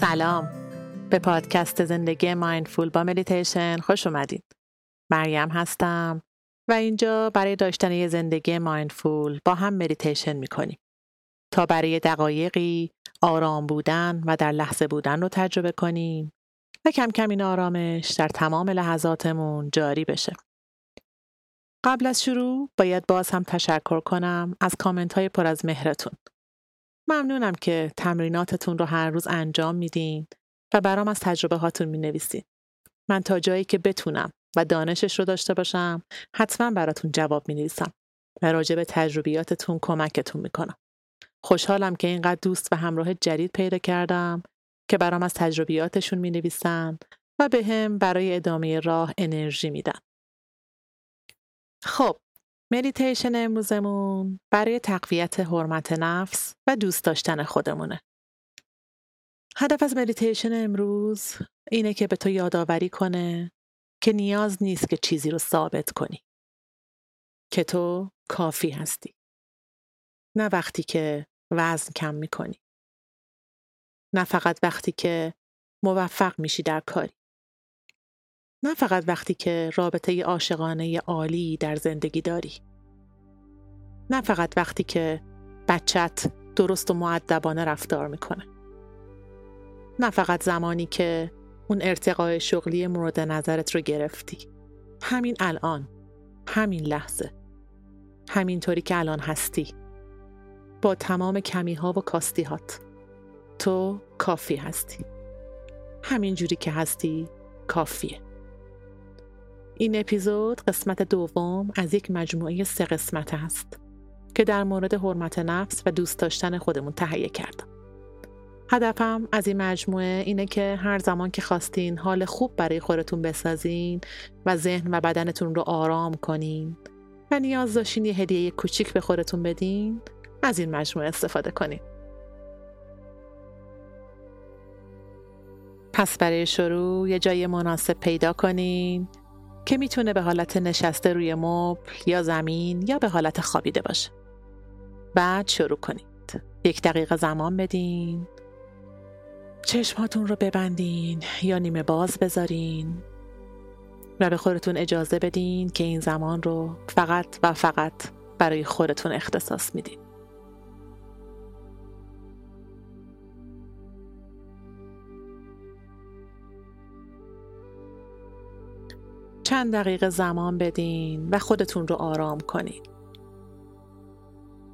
سلام به پادکست زندگی mindful با مدیتیشن خوش اومدید مریم هستم و اینجا برای داشتن یه زندگی mindful با هم مدیتیشن می‌کنیم تا برای دقایقی آرام بودن و در لحظه بودن رو تجربه کنیم و کم کم این آرامش در تمام لحظاتمون جاری بشه. قبل از شروع باید باز هم تشکر کنم از کامنت های پر از مهرتون. ممنونم که تمریناتتون رو هر روز انجام میدین و برام از تجربه هاتون می نویسین. من تا جایی که بتونم و دانشش رو داشته باشم حتما براتون جواب می نویسم و راجع به تجربیاتتون کمکتون می‌کنم. خوشحالم که اینقدر دوست و همراه جدید پیدا کردم که برام از تجربیاتشون می نویسن و به هم برای ادامه راه انرژی میدن. خب مدیتیشن امروزمون برای تقویت حرمت نفس و دوست داشتن خودمونه. هدف از مدیتیشن امروز اینه که به تو یادآوری کنه که نیاز نیست که چیزی رو ثابت کنی. که تو کافی هستی. نه وقتی که وزن کم می‌کنی. نه فقط وقتی که موفق میشی در کاری. نه فقط وقتی که رابطه عاشقانه عالی در زندگی داری. نه فقط وقتی که بچت درست و معدبانه رفتار می‌کنه. نه فقط زمانی که اون ارتقای شغلی مورد نظرت رو گرفتی. همین الان. همین لحظه. همینطوری که الان هستی. با تمام کمی ها و کاستی هات. تو کافی هستی. همین جوری که هستی کافیه. این اپیزود قسمت دوم از یک مجموعه سه قسمت است که در مورد حرمت نفس و دوست داشتن خودمون تهیه کردم. هدفم از این مجموعه اینه که هر زمان که خواستین حال خوب برای خودتون بسازین و ذهن و بدنتون رو آرام کنین و نیاز داشتین یه هدیه کوچیک به خودتون بدین از این مجموعه استفاده کنین. پس برای شروع یه جای مناسب پیدا کنین که می‌تونه به حالت نشسته روی مبل یا زمین یا به حالت خوابیده باشه. بعد شروع کنید. یک دقیقه زمان بدین. چشماتون رو ببندین یا نیمه باز بذارین و به خودتون اجازه بدین که این زمان رو فقط و فقط برای خودتون اختصاص میدین. چند دقیقه زمان بدین و خودتون رو آرام کنین.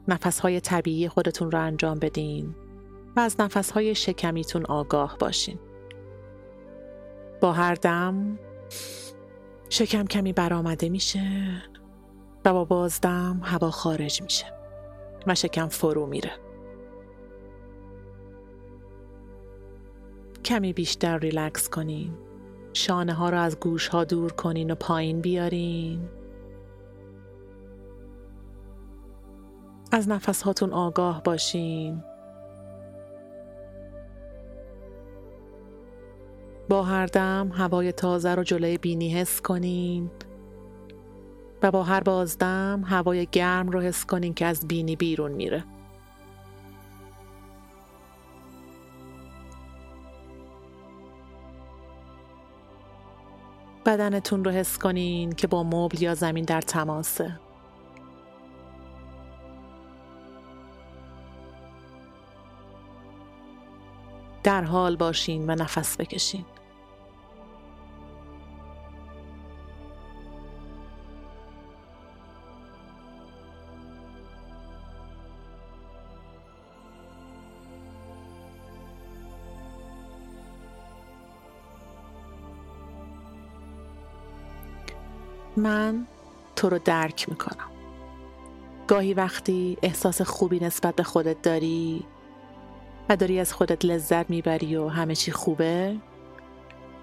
نفسهای طبیعی خودتون رو انجام بدین و از نفسهای شکمیتون آگاه باشین. با هر دم شکم کمی برآمده میشه و با بازدم هوا خارج میشه و شکم فرو میره. کمی بیشتر ریلکس کنین. شانه ها رو از گوش ها دور کنین و پایین بیارین. از نفس هاتون آگاه باشین. با هر دم هوای تازه رو جلوی بینی حس کنین و با هر بازدم هوای گرم رو حس کنین که از بینی بیرون میره. بدنتون رو حس کنین که با مبل یا زمین در تماسه. در حال باشین و نفس بکشین. من تو رو درک می‌کنم. گاهی وقتی احساس خوبی نسبت به خودت داری و داری از خودت لذت می‌بری و همه چی خوبه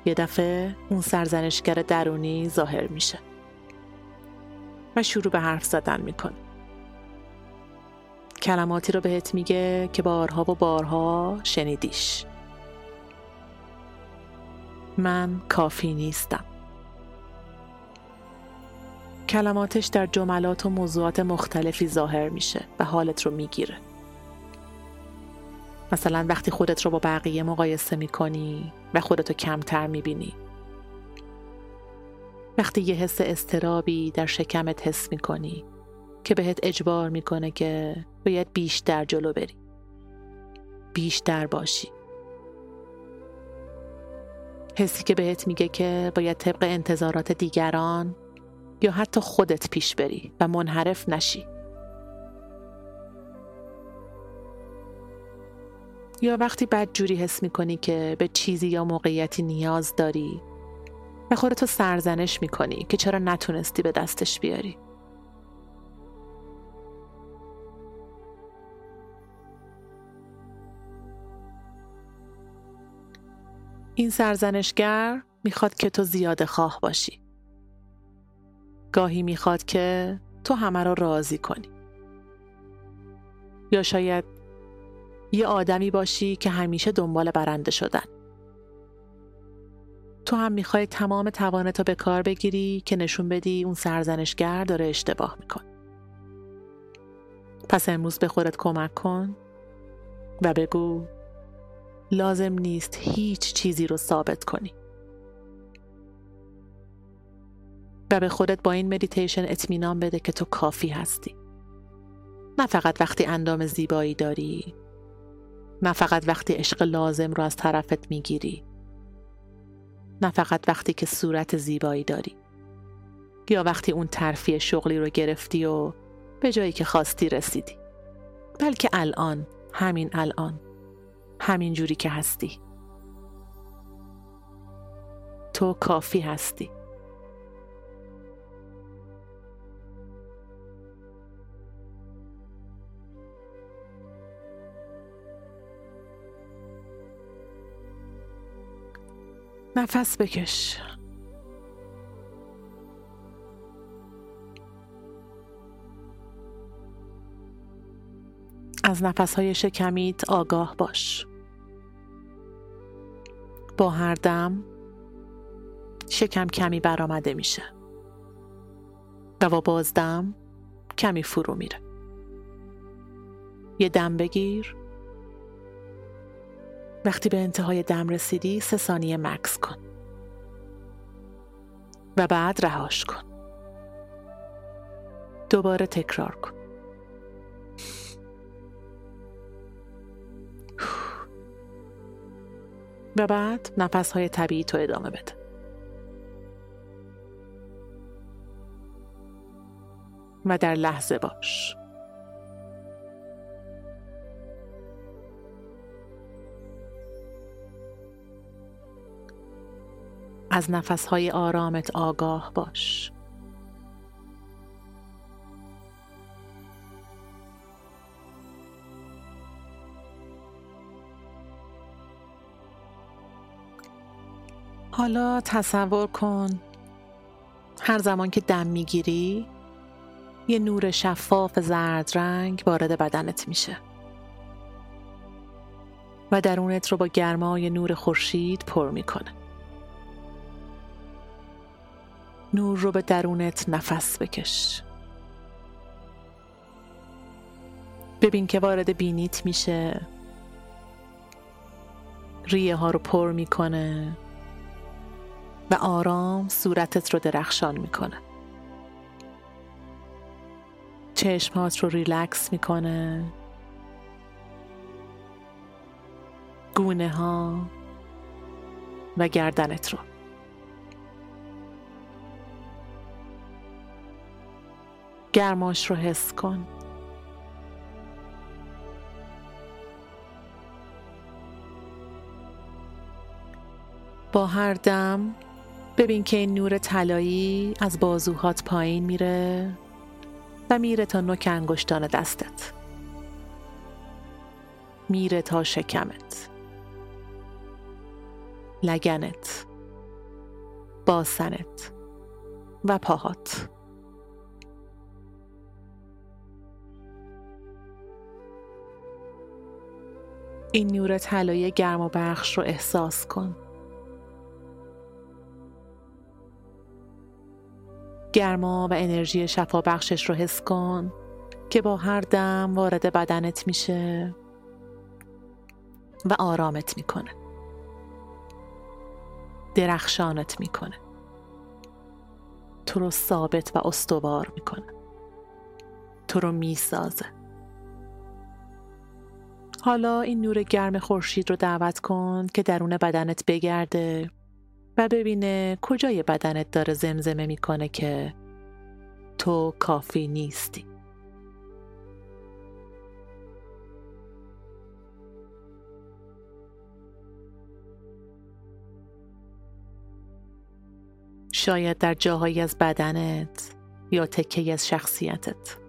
یه دفعه اون سرزنشگر درونی ظاهر میشه و شروع به حرف زدن می‌کنه. کلماتی رو بهت میگه که بارها و بارها شنیدیش. من کافی نیستم. کلماتش در جملات و موضوعات مختلفی ظاهر میشه و حالت رو می‌گیره. مثلا وقتی خودت رو با بقیه مقایسه می‌کنی و خودتو کمتر می‌بینی. وقتی یه حس استرابی در شکمت حس می‌کنی که بهت اجبار می‌کنه که باید بیشتر جلو بری. بیشتر باشی. حسی که بهت میگه که باید طبق انتظارات دیگران یا حتی خودت پیش بری و منحرف نشی. یا وقتی بدجوری حس می‌کنی که به چیزی یا موقعیتی نیاز داری و خودتو سرزنش می‌کنی که چرا نتونستی به دستش بیاری؟ این سرزنشگر می‌خواد که تو زیاده خواه باشی. گاهی می‌خواد که تو همه را راضی کنی. یا شاید یه آدمی باشی که همیشه دنبال برنده شدن. تو هم می‌خوای تمام توانتو به کار بگیری که نشون بدی اون سرزنشگر داره اشتباه میکن پس امروز به خودت کمک کن و بگو لازم نیست هیچ چیزی رو ثابت کنی. و به خودت با این مدیتیشن اطمینان بده که تو کافی هستی. نه فقط وقتی اندام زیبایی داری نه فقط وقتی عشق لازم رو از طرفت می‌گیری نه فقط وقتی که صورت زیبایی داری. یا وقتی اون ترفیع شغلی رو گرفتی و به جایی که خواستی رسیدی. بلکه الان همین الان همین جوری که هستی. تو کافی هستی. نفس بکش. از نفسهای شکمیت آگاه باش. با هر دم شکم کمی برآمده میشه و با بازدم کمی فرو میره. یه دم بگیر وقتی به انتهای دم رسیدی سه ثانیه مکس کن. و بعد رهاش کن. دوباره تکرار کن. و بعد نفس های طبیعی تو ادامه بده. و در لحظه باش. از نفسهای آرامت آگاه باش. حالا تصور کن هر زمان که دم می‌گیری یه نور شفاف زرد رنگ وارد بدنت میشه. و درونت رو با گرمای نور خورشید پر می‌کنه. نور رو به درونت نفس بکش. ببین که وارد بینیت میشه. ریه ها رو پر می‌کنه و آرام صورتت رو درخشان می‌کنه. چشمات رو ریلکس می‌کنه. گونه ها و گردنت رو. گرماش رو حس کن. با هر دم ببین که این نور طلایی از بازوهات پایین میره و میره تا نوک انگشتان دستت. میره تا شکمت. لگنت باسنت و پاهات. این نور طلایی گرم و بخش رو احساس کن. گرما و انرژی شفا بخشش رو حس کن که با هر دم وارد بدنت میشه و آرامت می‌کنه. درخشانت می‌کنه. تو رو ثابت و استوار می‌کنه. تو رو می‌سازه. حالا این نور گرم خورشید رو دعوت کن که درون بدنت بگرده و ببینه کجای بدنت داره زمزمه می‌کنه که تو کافی نیستی. شاید در جاهایی از بدنت یا تکه از شخصیتت.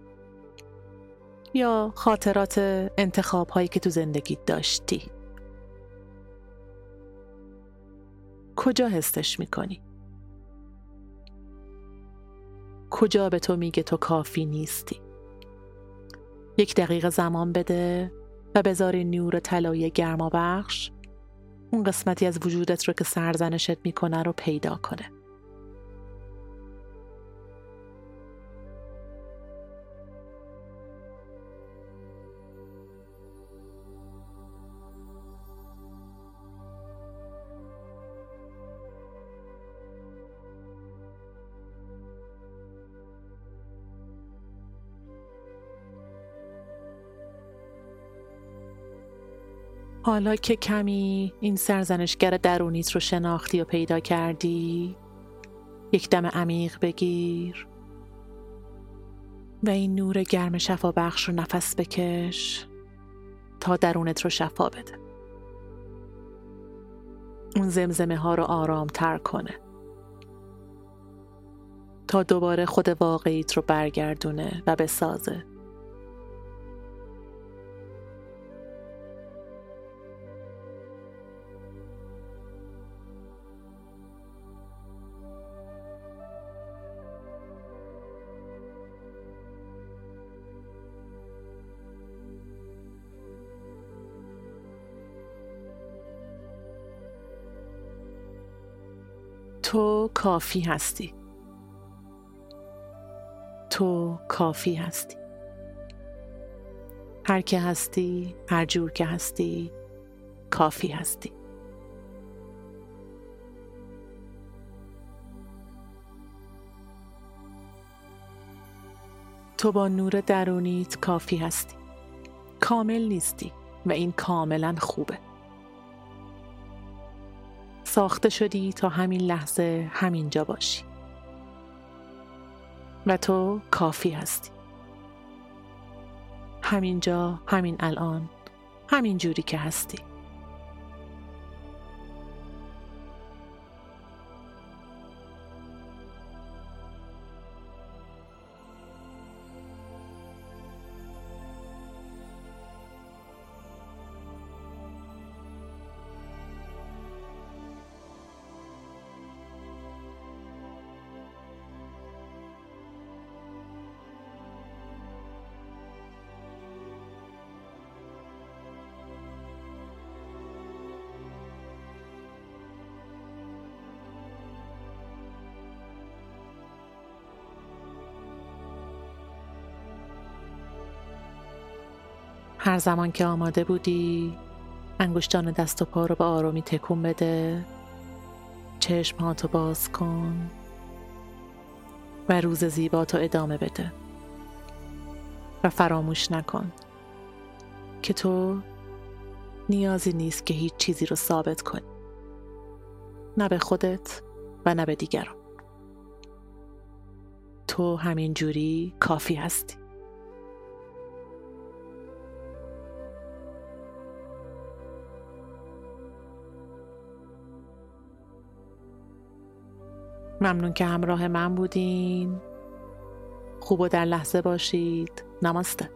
یا خاطرات انتخاب هایی که تو زندگیت داشتی کجا حسش می‌کنی؟ کجا به تو میگه تو کافی نیستی؟ یک دقیقه زمان بده و بذار نور طلایی گرما بخش اون قسمتی از وجودت رو که سرزنشت می‌کنه رو پیدا کنه. حالا که کمی این سرزنشگر درونیت رو شناختی و پیدا کردی یک دم عمیق بگیر و این نور گرم شفا بخش رو نفس بکش تا درونت رو شفا بده. اون زمزمه ها رو آرام تر کنه. تا دوباره خود واقعیت رو برگردونه و بسازه. تو کافی هستی. تو کافی هستی. هر که هستی هر جور که هستی کافی هستی. تو با نور درونیت کافی هستی. کامل نیستی و این کاملا خوبه. ساخته شدی تا همین لحظه همینجا باشی. و تو کافی هستی. همینجا همین الان همین جوری که هستی. هر زمان که آماده بودی انگشتان دست و پا رو به آرامی تکون بده. چشم باز کن و روز زیبا تو ادامه بده. و فراموش نکن که تو نیازی نیست که هیچ چیزی رو ثابت کنی. نه به خودت و نه به دیگران. تو همین جوری کافی هستی. ممنون که همراه من بودین. خوب و در لحظه باشید. نماسته.